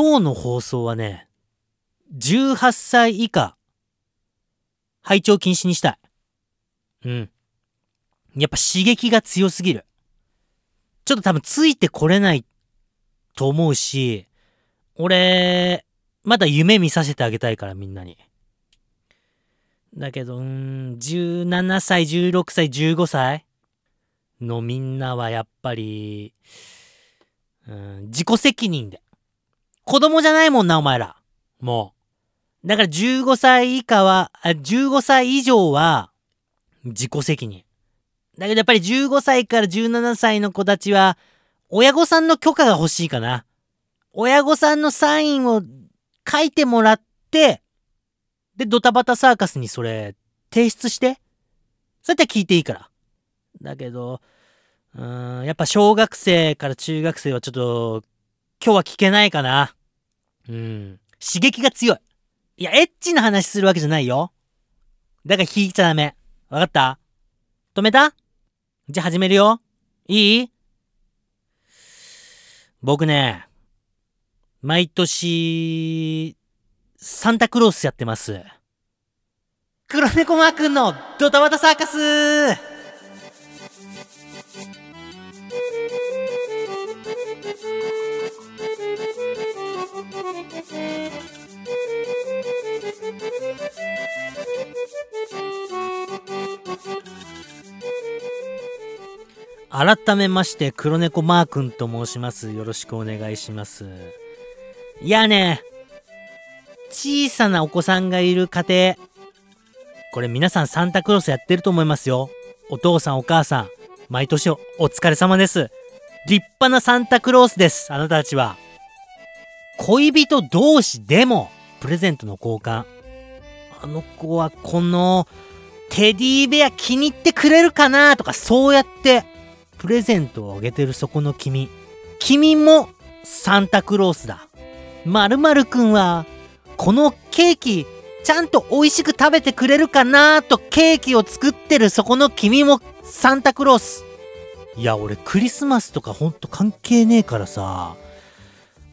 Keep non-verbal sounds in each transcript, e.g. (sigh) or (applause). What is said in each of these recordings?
今日の放送はね、18歳以下、拝聴禁止にしたい。うん。やっぱ刺激が強すぎる。ちょっと多分ついてこれないと思うし、俺、まだ夢見させてあげたいからみんなに。だけど、うん、17歳、16歳、15歳のみんなはやっぱり、うん、自己責任で。子供じゃないもんな、お前ら。もう。だから15歳以下は、あ15歳以上は、自己責任。だけどやっぱり15歳から17歳の子たちは、親御さんの許可が欲しいかな。親御さんのサインを書いてもらって、で、ドタバタサーカスにそれ、提出して。そうやって聞いていいから。だけど、うーん、やっぱ小学生から中学生はちょっと、今日は聞けないかな。うん。刺激が強い。いや、エッチな話するわけじゃないよ。だから聞いちゃダメ。わかった？止めた？じゃあ始めるよ。いい？僕ね、毎年、サンタクロースやってます。黒猫マー君のドタバタサーカス改めまして黒猫マー君と申します。よろしくお願いします。いやね、小さなお子さんがいる家庭、これ皆さんサンタクロースやってると思いますよ。お父さんお母さん、毎年お疲れ様です。立派なサンタクロースです、あなたたちは。恋人同士でもプレゼントの交換。あの子はこのテディベア気に入ってくれるかなとかそうやってプレゼントをあげてるそこの君。君もサンタクロースだ。まるまるくんはこのケーキちゃんと美味しく食べてくれるかなとケーキを作ってるそこの君もサンタクロース。いや、俺クリスマスとかほんと関係ねえからさ。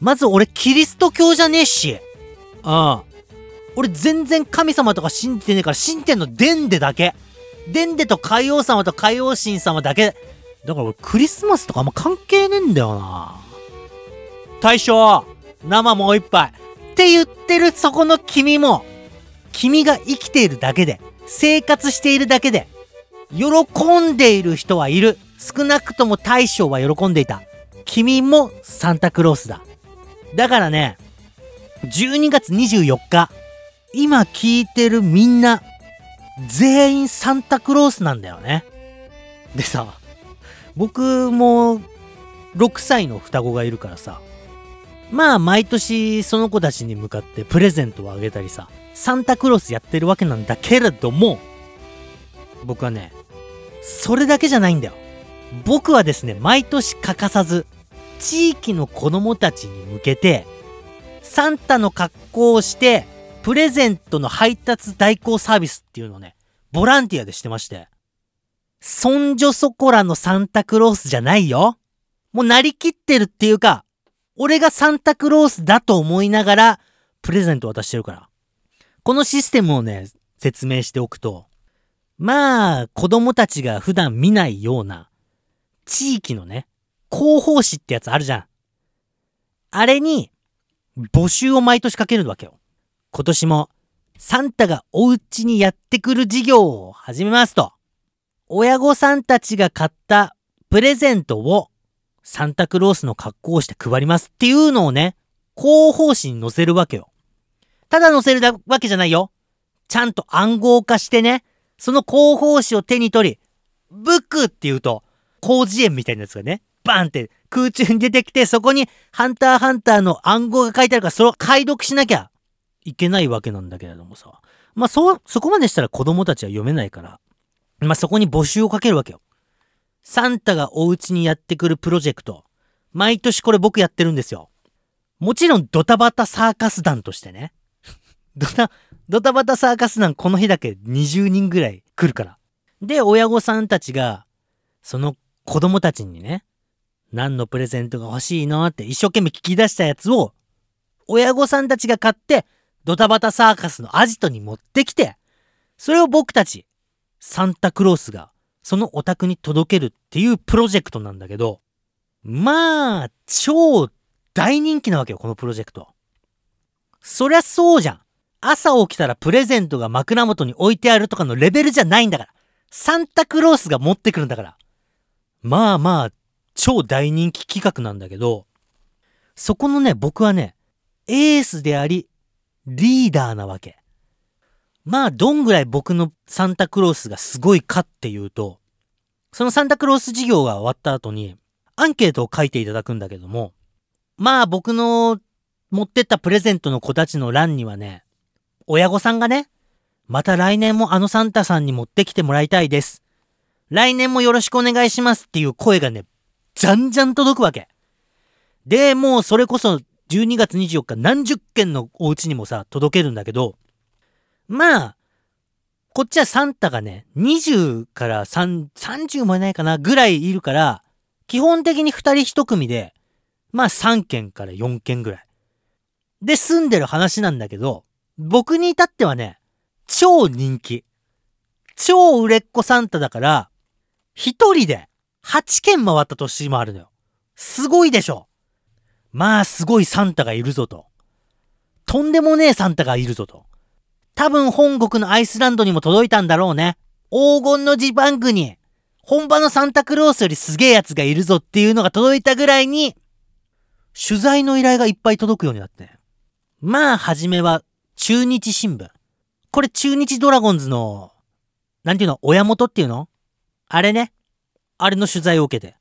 まず俺キリスト教じゃねえし。うん。俺全然神様とか信じてねえから信じてんのデンデだけ。デンデと海王様と海王神様だけ。だから俺クリスマスとかあんま関係ねえんだよな。大将生もう一杯って言ってるそこの君も君が生きているだけで生活しているだけで喜んでいる人はいる少なくとも大将は喜んでいた君もサンタクロースだだからね12月24日今聞いてるみんな全員サンタクロースなんだよね。でさ僕も6歳の双子がいるからさまあ毎年その子たちに向かってプレゼントをあげたりさサンタクロースやってるわけなんだけれども僕はねそれだけじゃないんだよ。僕はですね毎年欠かさず地域の子供たちに向けてサンタの格好をしてプレゼントの配達代行サービスっていうのをねボランティアでしてましてそんじょそこらのサンタクロースじゃないよもうなりきってるっていうか俺がサンタクロースだと思いながら、プレゼント渡してるから。このシステムをね、説明しておくと、まあ、子供たちが普段見ないような、地域のね、広報誌ってやつあるじゃん。あれに、募集を毎年かけるわけよ。今年も、サンタがお家にやってくる事業を始めますと。親御さんたちが買ったプレゼントをサンタクロースの格好をして配りますっていうのをね、広報誌に載せるわけよ。ただ載せるわけじゃないよ。ちゃんと暗号化してね、その広報誌を手に取り、ブックって言うと、広辞苑みたいなやつがね、バンって空中に出てきて、そこにハンターハンターの暗号が書いてあるから、それを解読しなきゃいけないわけなんだけれどもさ。まあ、そ、そこまでしたら子供たちは読めないから、まあ、そこに募集をかけるわけよ。サンタがお家にやってくるプロジェクト。毎年これ僕やってるんですよ。もちろんドタバタサーカス団としてね。(laughs) ドタ、ドタバタサーカス団この日だけ20人ぐらい来るから。で、親御さんたちが、その子供たちにね、何のプレゼントが欲しいのって一生懸命聞き出したやつを親御さんたちが買ってドタバタサーカスのアジトに持ってきてそれを僕たちサンタクロースがそのお宅に届けるっていうプロジェクトなんだけどまあ超大人気なわけよこのプロジェクト。そりゃそうじゃん。朝起きたらプレゼントが枕元に置いてあるとかのレベルじゃないんだから。サンタクロースが持ってくるんだから。まあまあ超大人気企画なんだけどそこのね僕はねエースでありリーダーなわけ。まあどんぐらい僕のサンタクロースがすごいかっていうとそのサンタクロース事業が終わった後にアンケートを書いていただくんだけどもまあ僕の持ってったプレゼントの子たちの欄にはね親御さんがねまた来年もあのサンタさんに持ってきてもらいたいです。来年もよろしくお願いしますっていう声がねじゃんじゃん届くわけ。でもうそれこそ12月24日何十件のお家にもさ届けるんだけどまあこっちはサンタがね20から3 30もいないかなぐらいいるから基本的に2人1組でまあ3件から4件ぐらい。で住んでる話なんだけど僕に至ってはね超人気。超売れっ子サンタだから1人で8件回った年もあるのよすごいでしょまあすごいサンタがいるぞと。とんでもねえサンタがいるぞと。多分本国のアイスランドにも届いたんだろうね。黄金のジバングに、本場のサンタクロースよりすげえやつがいるぞっていうのが届いたぐらいに、取材の依頼がいっぱい届くようになって。まあ、はじめは、中日新聞。これ中日ドラゴンズの、なんていうの、親元っていうの？あれね。あれの取材を受けて。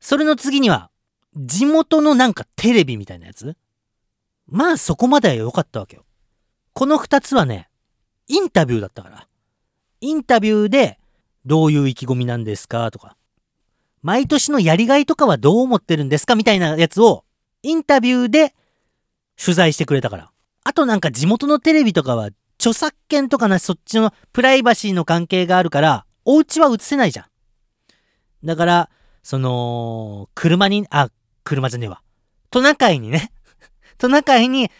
それの次には、地元のなんかテレビみたいなやつ？まあそこまでは良かったわけよ。この二つはね、インタビューだったから。インタビューで、どういう意気込みなんですかとか、毎年のやりがいとかはどう思ってるんですかみたいなやつを、インタビューで取材してくれたから。あとなんか地元のテレビとかは、著作権とかな、そっちのプライバシーの関係があるから、お家は映せないじゃん。だから、その、車に、あ、車じゃねえわ。トナカイにね (laughs) トナカイに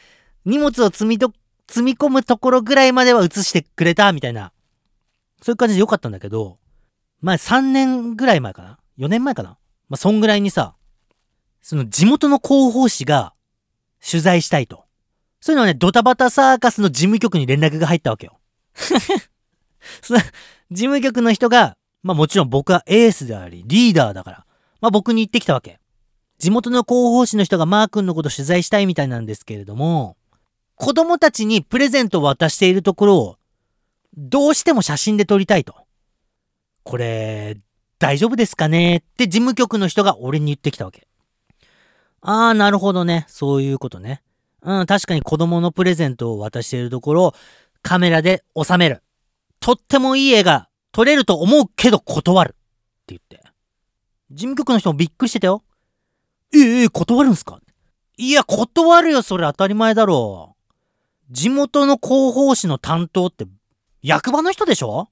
荷物を積みと、積み込むところぐらいまでは移してくれた、みたいな。そういう感じでよかったんだけど、まあ3年ぐらい前かな ?4 年前かなまあそんぐらいにさ、その地元の広報誌が取材したいと。そういうのはね、ドタバタサーカスの事務局に連絡が入ったわけよ。(laughs) その事務局の人が、まあもちろん僕はエースであり、リーダーだから、まあ僕に言ってきたわけ。地元の広報誌の人がマー君のこと取材したいみたいなんですけれども、子供たちにプレゼントを渡しているところを、どうしても写真で撮りたいと。これ、大丈夫ですかねって事務局の人が俺に言ってきたわけ。ああ、なるほどね。そういうことね。うん、確かに子供のプレゼントを渡しているところをカメラで収める。とってもいい絵が撮れると思うけど断る。って言って。事務局の人もびっくりしてたよ。ええ断るんすか？いや、断るよ、それ当たり前だろう。地元の広報誌の担当って役場の人でしょ？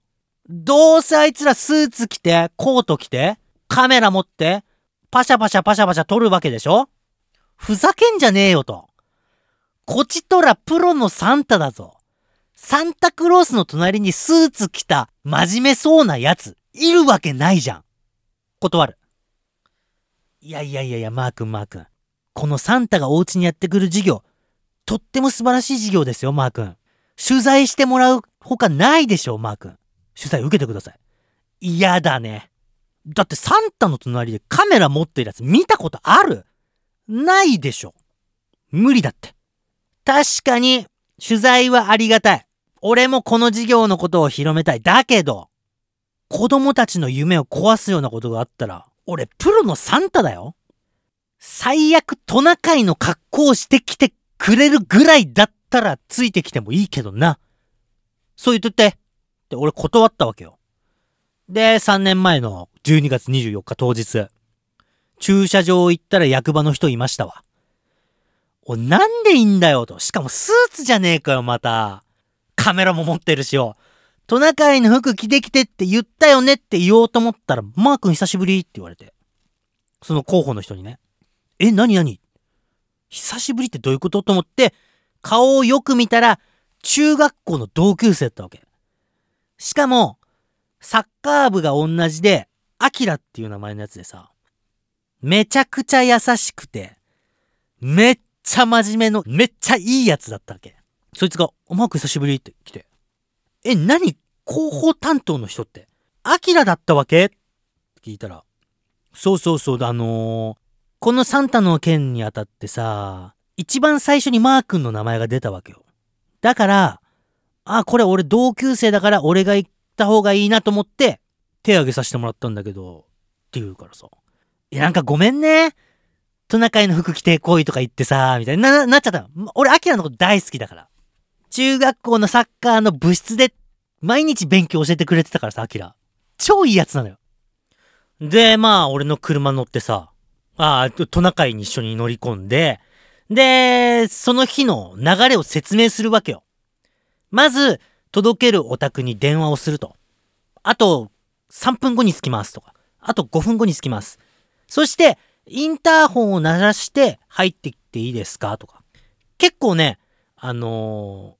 どうせあいつらスーツ着て、コート着て、カメラ持って、パシャパシャパシャパシャ撮るわけでしょ？ふざけんじゃねえよと。こちとらプロのサンタだぞ。サンタクロースの隣にスーツ着た真面目そうなやつ、いるわけないじゃん。断る。いやいやいやいや、マー君マー君。このサンタがお家にやってくる事業、とっても素晴らしい事業ですよ、マー君。取材してもらうほかないでしょ、マー君。取材受けてください。嫌だね。だってサンタの隣でカメラ持ってるやつ見たことある？ないでしょ。無理だって。確かに、取材はありがたい。俺もこの事業のことを広めたい。だけど、子供たちの夢を壊すようなことがあったら、俺プロのサンタだよ。最悪トナカイの格好をしてきてくれるぐらいだったらついてきてもいいけどな。そう言っとって。って俺断ったわけよ。で、3年前の12月24日当日、駐車場行ったら役場の人いましたわ。お、なんでいいんだよと。しかもスーツじゃねえかよ、また。カメラも持ってるしよ。トナカイの服着てきてって言ったよねって言おうと思ったら、マー君久しぶりって言われて。その候補の人にね。え、なになに久しぶりってどういうこと？と思って、顔をよく見たら、中学校の同級生だったわけ。しかも、サッカー部が同じで、アキラっていう名前のやつでさ、めちゃくちゃ優しくて、めっちゃ真面目の、めっちゃいいやつだったわけ。そいつが、おマーク久しぶりって来て、え、何？広報担当の人って、アキラだったわけ？って聞いたら、そうそうそうだ、あのー、このサンタの件にあたってさ、一番最初にマー君の名前が出たわけよ。だから、あ、これ俺同級生だから俺が行った方がいいなと思って手挙げさせてもらったんだけど、って言うからさ。いや、なんかごめんね。トナカイの服着てこいとか言ってさ、みたいな、なっちゃった。俺、アキラのこと大好きだから。中学校のサッカーの部室で毎日勉強教えてくれてたからさ、アキラ。超いいやつなのよ。で、まあ、俺の車乗ってさ、ああ、トナカイに一緒に乗り込んで、で、その日の流れを説明するわけよ。まず、届けるお宅に電話をすると。あと、3分後に着きますとか。あと5分後に着きます。そして、インターホンを鳴らして入ってきていいですかとか。結構ね、あの、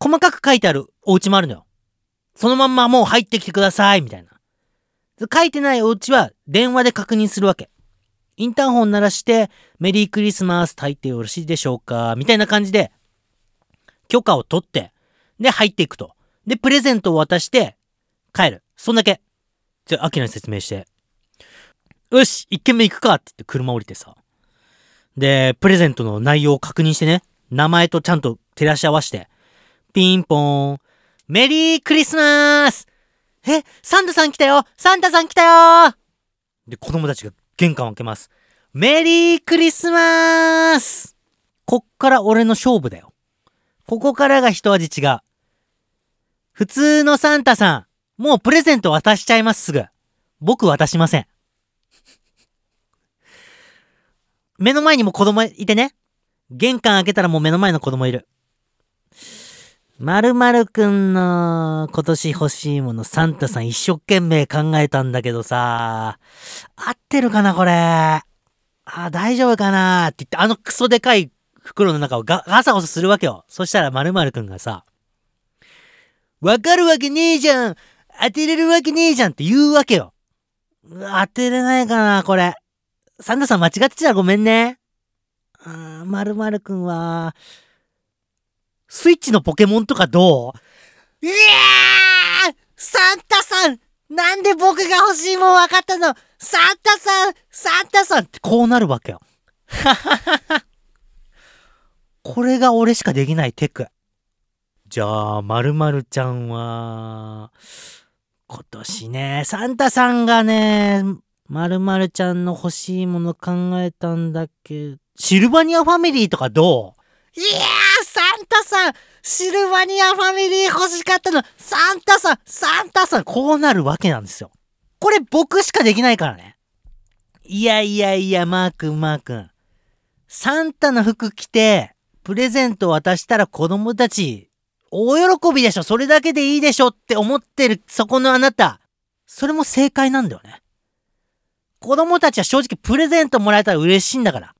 細かく書いてあるお家もあるのよ。そのまんまもう入ってきてください、みたいな。書いてないお家は電話で確認するわけ。インターホン鳴らして、メリークリスマス炊いてよろしいでしょうかみたいな感じで、許可を取って、で、入っていくと。で、プレゼントを渡して、帰る。そんだけ。じゃあ、アキラに説明して。よし一軒目行くかって言って車降りてさ。で、プレゼントの内容を確認してね。名前とちゃんと照らし合わせて。ピンポーン。メリークリスマスえ、サンタさん来たよサンタさん来たよで、子供たちが玄関を開けます。メリークリスマスこっから俺の勝負だよ。ここからが一味違う。普通のサンタさん、もうプレゼント渡しちゃいますすぐ。僕渡しません。目の前にも子供いてね。玄関開けたらもう目の前の子供いる。まるまるくんの今年欲しいものサンタさん一生懸命考えたんだけどさ、合ってるかなこれ。あ、大丈夫かなって言ってあのクソでかい袋の中をガサゴサするわけよ。そしたらまるまるくんがさ、わかるわけねえじゃん当てれるわけねえじゃんって言うわけよ。当てれないかなこれ。サンタさん間違ってたらごめんね。あまるまるくんは、スイッチのポケモンとかどう？いやーサンタさんなんで僕が欲しいもん分かったの？サンタさんサンタさんってこうなるわけよ。(laughs) これが俺しかできないテク。じゃあ、まるまるちゃんは、今年ね、サンタさんがね、まるまるちゃんの欲しいもの考えたんだけど、シルバニアファミリーとかどう？いやータさんシルバニアファミリー欲しかったのサンタさんサンタさんこうなるわけなんですよ。これ僕しかできないからね。いやいやいや、マー君、マー君。サンタの服着て、プレゼント渡したら子供たち、大喜びでしょそれだけでいいでしょって思ってる、そこのあなた。それも正解なんだよね。子供たちは正直プレゼントもらえたら嬉しいんだから。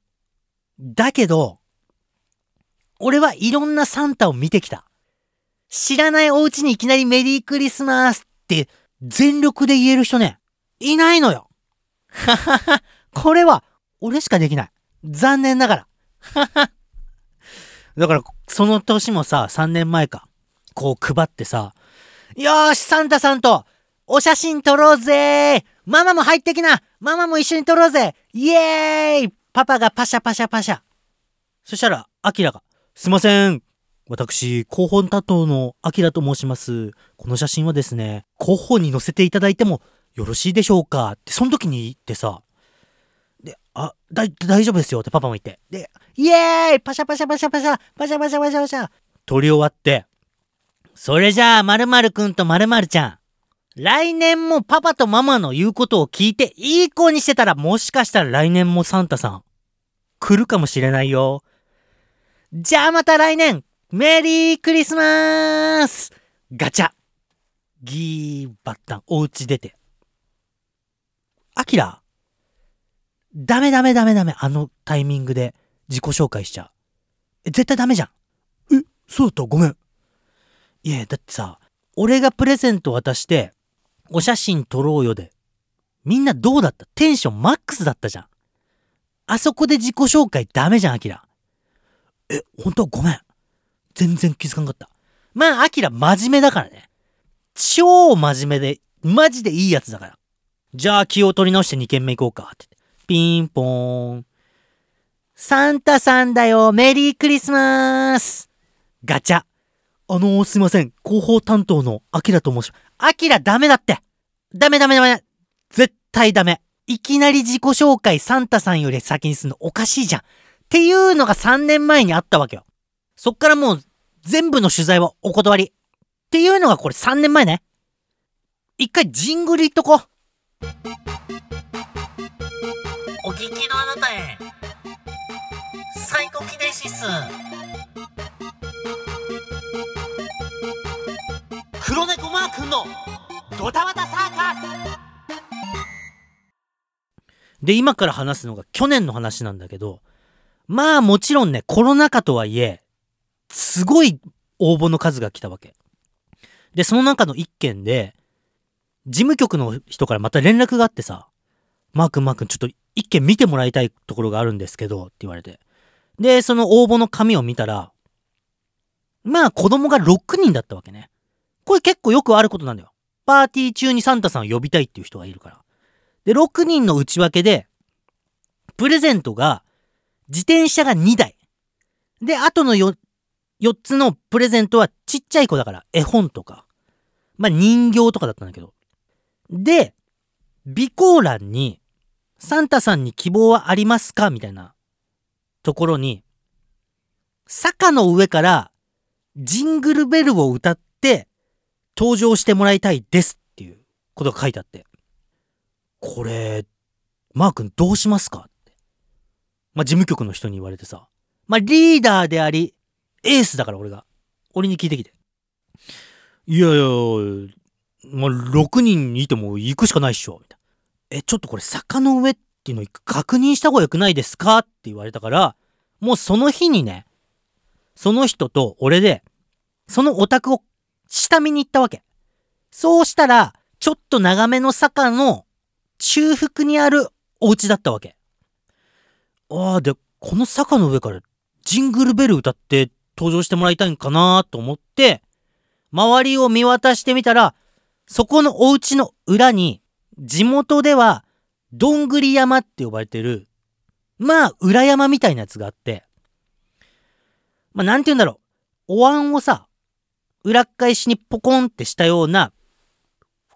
だけど、俺はいろんなサンタを見てきた。知らないお家にいきなりメリークリスマスって全力で言える人ね、いないのよ。ははは、これは俺しかできない。残念ながら。はは。だから、その年もさ、3年前か。こう配ってさ、よーし、サンタさんと、お写真撮ろうぜママも入ってきなママも一緒に撮ろうぜイエーイパパがパシャパシャパシャ。そしたら、アキラが、すいません。私、広報担当のアキラと申します。この写真はですね、広報に載せていただいてもよろしいでしょうか？って、その時に言ってさ、で、あ、だ、大丈夫ですよってパパも言って。で、イエーイパシャパシャパシャパシャパシャパシャパシャパシャ撮り終わって、それじゃあ、〇〇くんと〇〇ちゃん。来年もパパとママの言うことを聞いていい子にしてたらもしかしたら来年もサンタさん来るかもしれないよ。じゃあまた来年メリークリスマスガチャギーバッタン、お家出て。アキラダメダメダメダメ、あのタイミングで。自己紹介しちゃう。え、絶対ダメじゃん。え、そうだった？ごめん。いや、だってさ、俺がプレゼント渡して、お写真撮ろうよで。みんなどうだった？テンションマックスだったじゃん。あそこで自己紹介ダメじゃん、アキラ。え、本当ごめん。全然気づかんかった。まあ、アキラ真面目だからね。超真面目で、マジでいいやつだから。じゃあ気を取り直して2軒目行こうか。ってピンポーン。サンタさんだよメリークリスマスガチャ。あのー、すいません。広報担当のアキラと申します。アキラダメだってダメダメダメ絶対ダメいきなり自己紹介サンタさんより先にすんのおかしいじゃんっていうのが3年前にあったわけよ。そっからもう全部の取材はお断り。っていうのがこれ3年前ね。一回ジングルいっとこう。お聞きのあなたへ。サイコキネシス。黒猫マー君のドタバタサーカスで、今から話すのが去年の話なんだけど、まあもちろんね、コロナ禍とはいえ、すごい応募の数が来たわけ。で、その中の一件で、事務局の人からまた連絡があってさ、マー君マー君ちょっと一件見てもらいたいところがあるんですけど、って言われて。で、その応募の紙を見たら、まあ子供が6人だったわけね。これ結構よくあることなんだよ。パーティー中にサンタさんを呼びたいっていう人がいるから。で、6人の内訳で、プレゼントが自転車が2台。で、あとの 4, つのプレゼントはちっちゃい子だから、絵本とか、まあ人形とかだったんだけど。で、備考欄に、サンタさんに希望はありますか？みたいなところに、坂の上からジングルベルを歌って登場してもらいたいですっていうことが書いてあって。これ、マー君どうしますか？まあ、事務局の人に言われてさ。まあ、リーダーであり、エースだから俺が。俺に聞いてきて。いやいや、まあ、6人いても行くしかないっしょ。みたいな。え、ちょっとこれ坂の上っていうの確認した方が良くないですか？って言われたから、もうその日にね、その人と俺で、そのお宅を下見に行ったわけ。そうしたら、ちょっと長めの坂の中腹にあるお家だったわけ。ああ、で、この坂の上からジングルベル歌って登場してもらいたいんかなと思って、周りを見渡してみたら、そこのお家の裏に、地元では、どんぐり山って呼ばれてる、まあ、裏山みたいなやつがあって、まあ、なんて言うんだろう。お椀をさ、裏っ返しにポコンってしたような、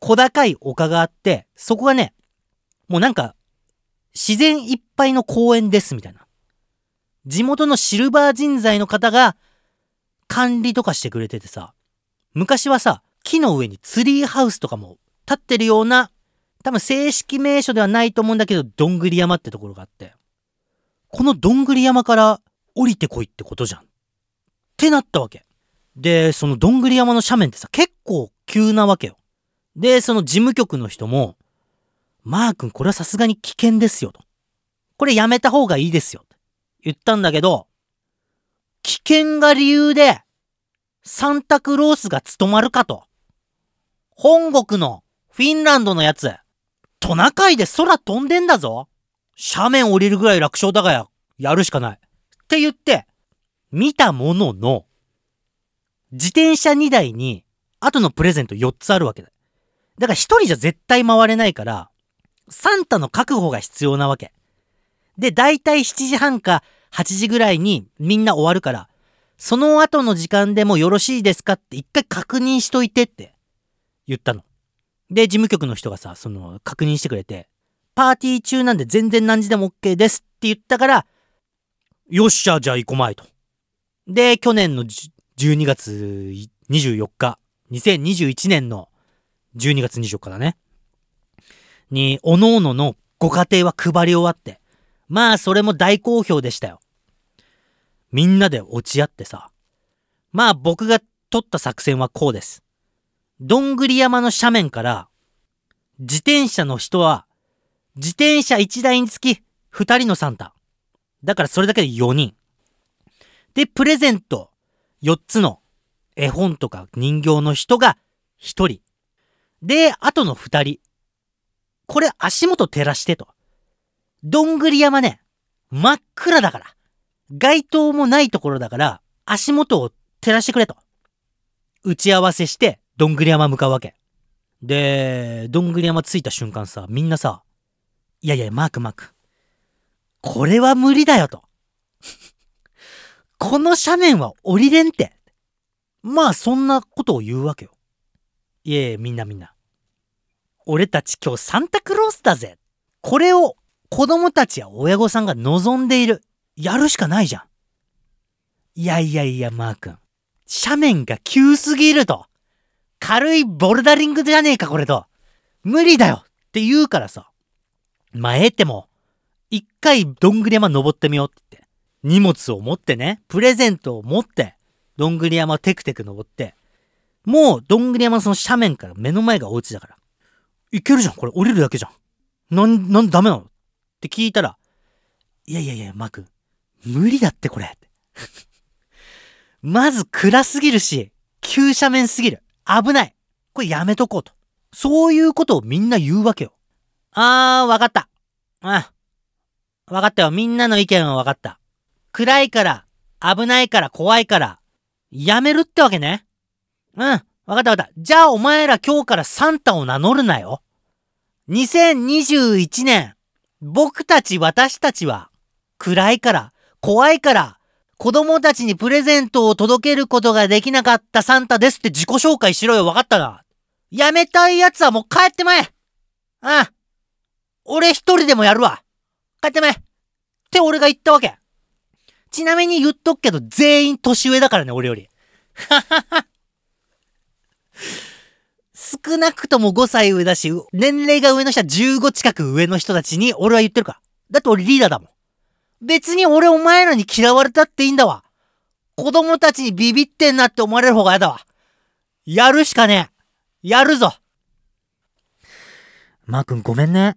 小高い丘があって、そこがね、もうなんか、自然いっぱいの公園ですみたいな。地元のシルバー人材の方が管理とかしてくれててさ、昔はさ、木の上にツリーハウスとかも立ってるような、多分正式名称ではないと思うんだけど、どんぐり山ってところがあって、このどんぐり山から降りてこいってことじゃん。ってなったわけ。で、そのどんぐり山の斜面ってさ、結構急なわけよ。で、その事務局の人も、マー君これはさすがに危険ですよと。これやめた方がいいですよ。言ったんだけど、危険が理由で、サンタクロースが務まるかと。本国のフィンランドのやつ、トナカイで空飛んでんだぞ。斜面降りるぐらい楽勝だがや、やるしかない。って言って、見たものの、自転車2台に、後のプレゼント4つあるわけだ。だから1人じゃ絶対回れないから、サンタの確保が必要なわけ。で、だいたい7時半か8時ぐらいにみんな終わるから、その後の時間でもよろしいですかって一回確認しといてって言ったの。で、事務局の人がさ、その確認してくれて、パーティー中なんで全然何時でも OK ですって言ったから、よっしゃ、じゃあ行こまいと。で、去年の12月24日、2021年の12月24日だね。に、おのおののご家庭は配り終わって、まあそれも大好評でしたよ。みんなで落ち合ってさ。まあ僕が取った作戦はこうです。どんぐり山の斜面から、自転車の人は、自転車1台につき2人のサンタ。だからそれだけで4人。で、プレゼント4つの絵本とか人形の人が1人。で、あとの2人。これ足元照らしてと。どんぐり山ね、真っ暗だから。街灯もないところだから、足元を照らしてくれと。打ち合わせして、どんぐり山向かうわけ。で、どんぐり山着いた瞬間さ、みんなさ、いやいや、マークマーク。これは無理だよと。(laughs) この斜面は降りれんって。まあ、そんなことを言うわけよ。いえいえ、みんなみんな。俺たち今日サンタクロースだぜ。これを子供たちや親御さんが望んでいる。やるしかないじゃん。いやいやいや、マー君。斜面が急すぎると。軽いボルダリングじゃねえか、これと。無理だよって言うからさ。まあ、ええっても、一回どんぐり山登ってみようって言って。荷物を持ってね、プレゼントを持って、どんぐり山テクテク登って、もうどんぐり山その斜面から目の前がお家だから。いけるじゃん、これ降りるだけじゃん。なん、なんダメなの？って聞いたら、いやいやいや、マー君、無理だってこれ。(laughs) まず暗すぎるし、急斜面すぎる。危ない。これやめとこうと。そういうことをみんな言うわけよ。あー、わかった。あわかったよ。みんなの意見はわかった。暗いから、危ないから、怖いから、やめるってわけね。うん、わかったわかった。じゃあお前ら今日からサンタを名乗るなよ。2021年、僕たち私たちは、暗いから、怖いから、子供たちにプレゼントを届けることができなかったサンタですって自己紹介しろよ、わかったな。やめたい奴はもう帰ってまえああ。俺一人でもやるわ。帰ってまえって俺が言ったわけ。ちなみに言っとくけど、全員年上だからね、俺より。ははは。少なくとも5歳上だし、年齢が上の人は15近く上の人たちに俺は言ってるから。だって俺リーダーだもん。別に俺お前らに嫌われたっていいんだわ。子供たちにビビってんなって思われる方が嫌だわ。やるしかねえ。やるぞ。マー君ごめんね。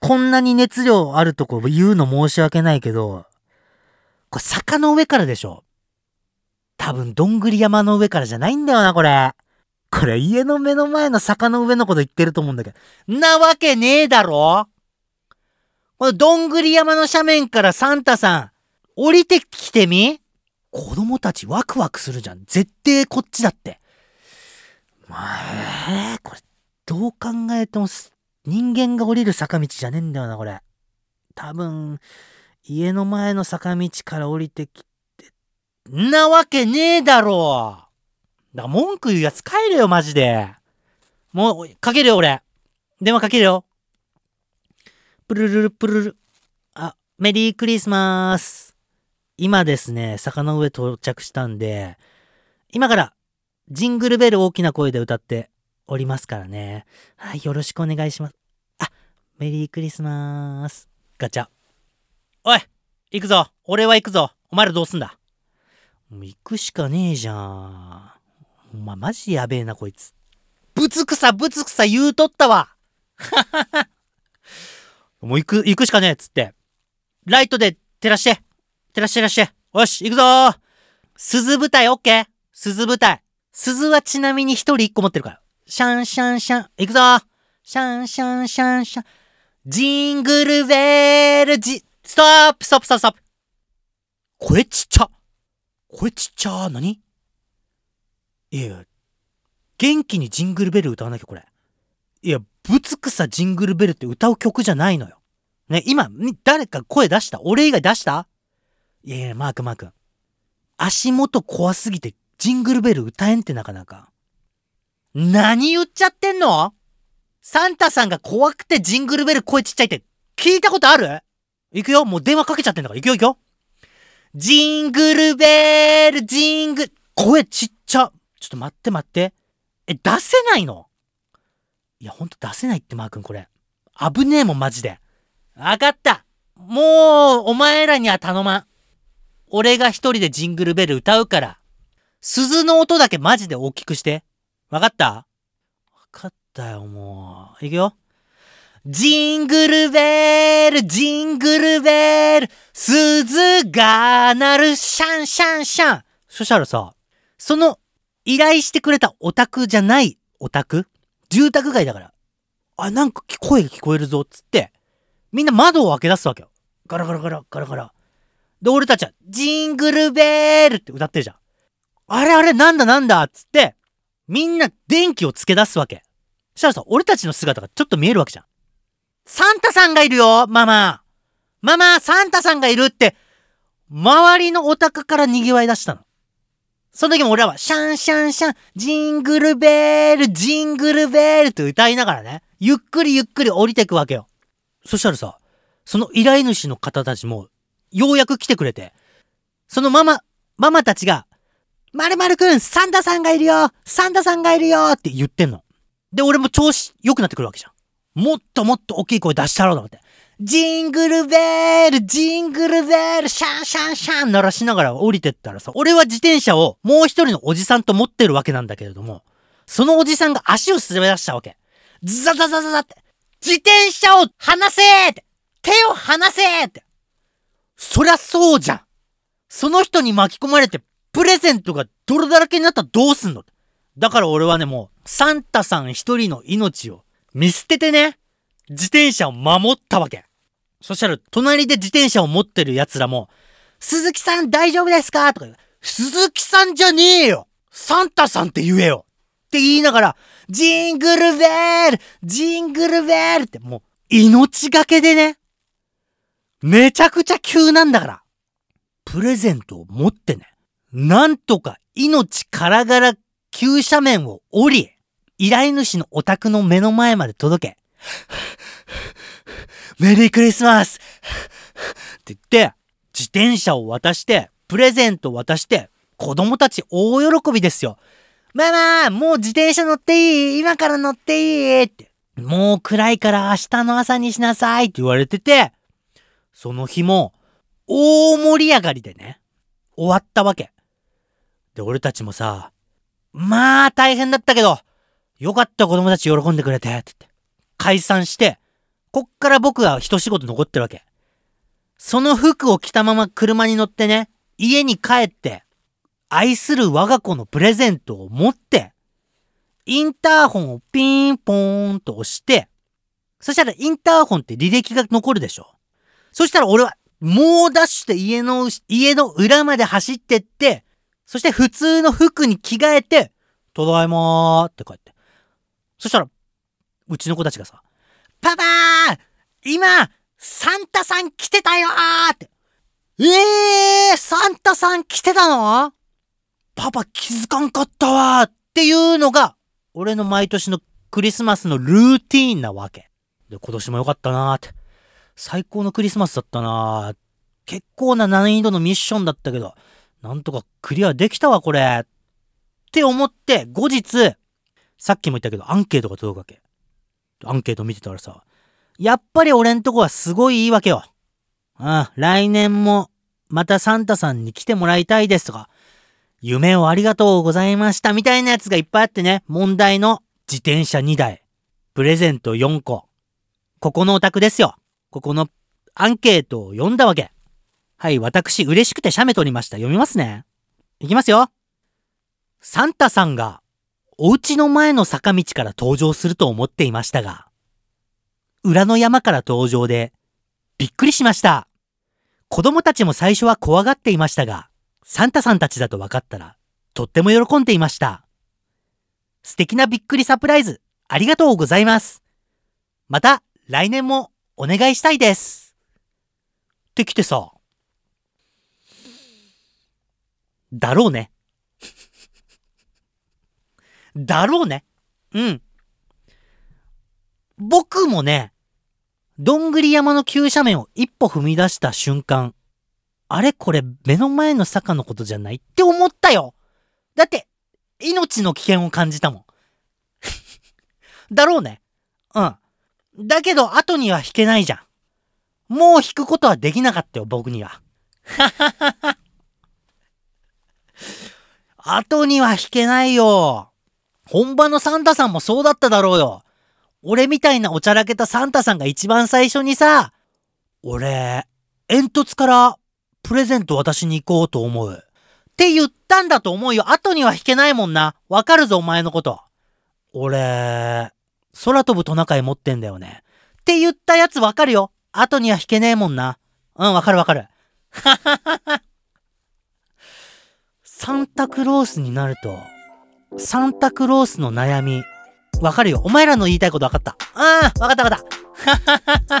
こんなに熱量あるとこ言うの申し訳ないけど、これ坂の上からでしょ。多分どんぐり山の上からじゃないんだよな、これ。これ家の目の前の坂の上のこと言ってると思うんだけど。なわけねえだろこのどんぐり山の斜面からサンタさん、降りてきてみ子供たちワクワクするじゃん。絶対こっちだって。まあ、えー、これ、どう考えても、人間が降りる坂道じゃねえんだよな、これ。多分、家の前の坂道から降りてきて、んなわけねえだろう。だか文句言うやつ帰れよ、マジで。もう、かけるよ、俺。電話かけるよ。プルルルプルル。あ、メリークリスマス。今ですね、坂の上到着したんで、今からジングルベル大きな声で歌っておりますからね。はい、よろしくお願いします。あ、メリークリスマス。ガチャ。おい行くぞ俺は行くぞお前らどうすんだもう行くしかねえじゃん。お前マジやべえなこいつ。ぶつくさぶつくさ言うとったわ。(laughs) もう行く、行くしかねえっつって。ライトで照らして。照らして照らして。よし、行くぞー鈴部隊オッケー鈴部隊。鈴はちなみに一人一個持ってるから。シャンシャンシャン。行くぞーシャンシャンシャンシャン。ジングルベルジ、ストップストップストップストップ声ちっちゃ声ちっちゃ何いやいや、元気にジングルベル歌わなきゃこれ。いや、ぶつくさジングルベルって歌う曲じゃないのよ。ね、今、誰か声出した？俺以外出した？いやいや、マークマーク。足元怖すぎてジングルベル歌えんってなかなか。何言っちゃってんの？サンタさんが怖くてジングルベル声ちっちゃいって聞いたことある？行くよもう電話かけちゃってんだから。行くよ行くよジングルベル、ジング、声ちっちゃ。ちょっと待って待って。え、出せないの？いや、ほんと出せないってマー君これ。危ねえもん、マジで。わかったもう、お前らには頼まん。俺が一人でジングルベル歌うから。鈴の音だけマジで大きくして。わかった？わかったよ、もう。いくよ。ジングルベル、ジングルベル、鈴が鳴る、シャンシャンシャン。そしたらさ、その依頼してくれたオタクじゃないオタク？住宅街だから。あ、なんか声が聞こえるぞ、つって、みんな窓を開け出すわけよ。ガラガラガラ、ガラガラ。で、俺たちは、ジングルベールって歌ってるじゃん。あれあれ、なんだなんだっつって、みんな電気をつけ出すわけ。そしたらさ、俺たちの姿がちょっと見えるわけじゃん。サンタさんがいるよママママサンタさんがいるって、周りのお宅から賑わい出したの。その時も俺らは、シャンシャンシャン、ジングルベール、ジングルベールって歌いながらね、ゆっくりゆっくり降りてくわけよ。そしたらさ、その依頼主の方たちも、ようやく来てくれて、そのママ、ママたちが、まるまるくん、サンタさんがいるよサンタさんがいるよって言ってんの。で、俺も調子良くなってくるわけじゃん。もっともっと大きい声出したろうと思って。ジングルベール、ジングルベール、シャンシャンシャン鳴らしながら降りてったらさ、俺は自転車をもう一人のおじさんと持ってるわけなんだけれども、そのおじさんが足を滑らしたわけ。ザザザザザって、自転車を離せーって、手を離せーって。そりゃそうじゃん。その人に巻き込まれて、プレゼントが泥だらけになったらどうすんのだから俺はね、もう、サンタさん一人の命を見捨ててね、自転車を守ったわけ。そしたら、隣で自転車を持ってる奴らも、鈴木さん大丈夫ですか？とか言う鈴木さんじゃねえよサンタさんって言えよ！って言いながら、ジングルベールジングルベール！ってもう、命がけでね、めちゃくちゃ急なんだから、プレゼントを持ってね、なんとか命からがら急斜面を降り、依頼主のお宅の目の前まで届け。メリークリスマスって言って、自転車を渡して、プレゼント渡して、子供たち大喜びですよ。ママもう自転車乗っていい？今から乗っていい？って。もう暗いから明日の朝にしなさいって言われてて、その日も、大盛り上がりでね、終わったわけ。で、俺たちもさ、まあ大変だったけど、よかった子供たち喜んでくれて、ってって。解散して、こっから僕は一仕事残ってるわけ。その服を着たまま車に乗ってね、家に帰って、愛する我が子のプレゼントを持って、インターホンをピーンポーンと押して、そしたらインターホンって履歴が残るでしょ。そしたら俺は、もうダッシュで家の、家の裏まで走ってって、そして普通の服に着替えて、ただいまーって帰って。そしたら、うちの子たちがさ、パパー今、サンタさん来てたよーって。えー、サンタさん来てたの？パパ気づかんかったわっていうのが、俺の毎年のクリスマスのルーティーンなわけ。で、今年も良かったなーって。最高のクリスマスだったなー。結構な難易度のミッションだったけど、なんとかクリアできたわ、これ。って思って、後日、さっきも言ったけど、アンケートが届くわけ。アンケート見てたらさ、やっぱり俺んとこはすごいいいわけよ。ああ、来年もまたサンタさんに来てもらいたいですとか、夢をありがとうございましたみたいなやつがいっぱいあってね、問題の自転車2台、プレゼント4個。ここのお宅ですよ。ここのアンケートを読んだわけ。はい、私嬉しくて写メ撮りました。読みますね。いきますよ。サンタさんがお家の前の坂道から登場すると思っていましたが、裏の山から登場で、びっくりしました。子供たちも最初は怖がっていましたが、サンタさんたちだと分かったら、とっても喜んでいました。素敵なびっくりサプライズ、ありがとうございます。また、来年もお願いしたいです。って来てさ、だろうね。だろうね。うん。僕もね、どんぐり山の急斜面を一歩踏み出した瞬間、あれこれ目の前の坂のことじゃないって思ったよだって、命の危険を感じたもん。(laughs) だろうね。うん。だけど、後には引けないじゃん。もう引くことはできなかったよ、僕には。ははは後には引けないよ。本場のサンタさんもそうだっただろうよ。俺みたいなおちゃらけたサンタさんが一番最初にさ、俺、煙突からプレゼント渡しに行こうと思う。って言ったんだと思うよ。後には引けないもんな。わかるぞ、お前のこと。俺、空飛ぶトナカイ持ってんだよね。って言ったやつわかるよ。後には引けねえもんな。うん、わかるわかる。はははは。サンタクロースになると、サンタクロースの悩み、わかるよ。お前らの言いたいことわかった。ああ、わかったわかった。ははは。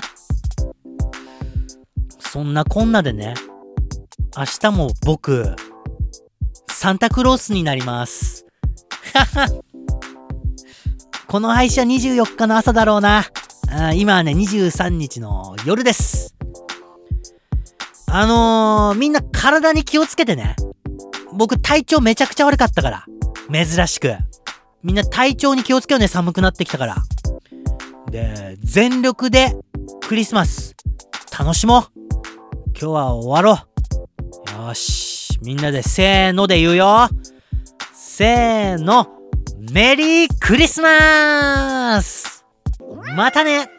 そんなこんなでね、明日も僕、サンタクロースになります。はは。この配信は24日の朝だろうな。あ今はね、23日の夜です。あのー、みんな体に気をつけてね。僕体調めちゃくちゃ悪かったから。珍しく。みんな体調に気をつけようね、寒くなってきたから。で、全力でクリスマス楽しもう。今日は終わろう。よし。みんなでせーので言うよ。せーの。メリークリスマスまたね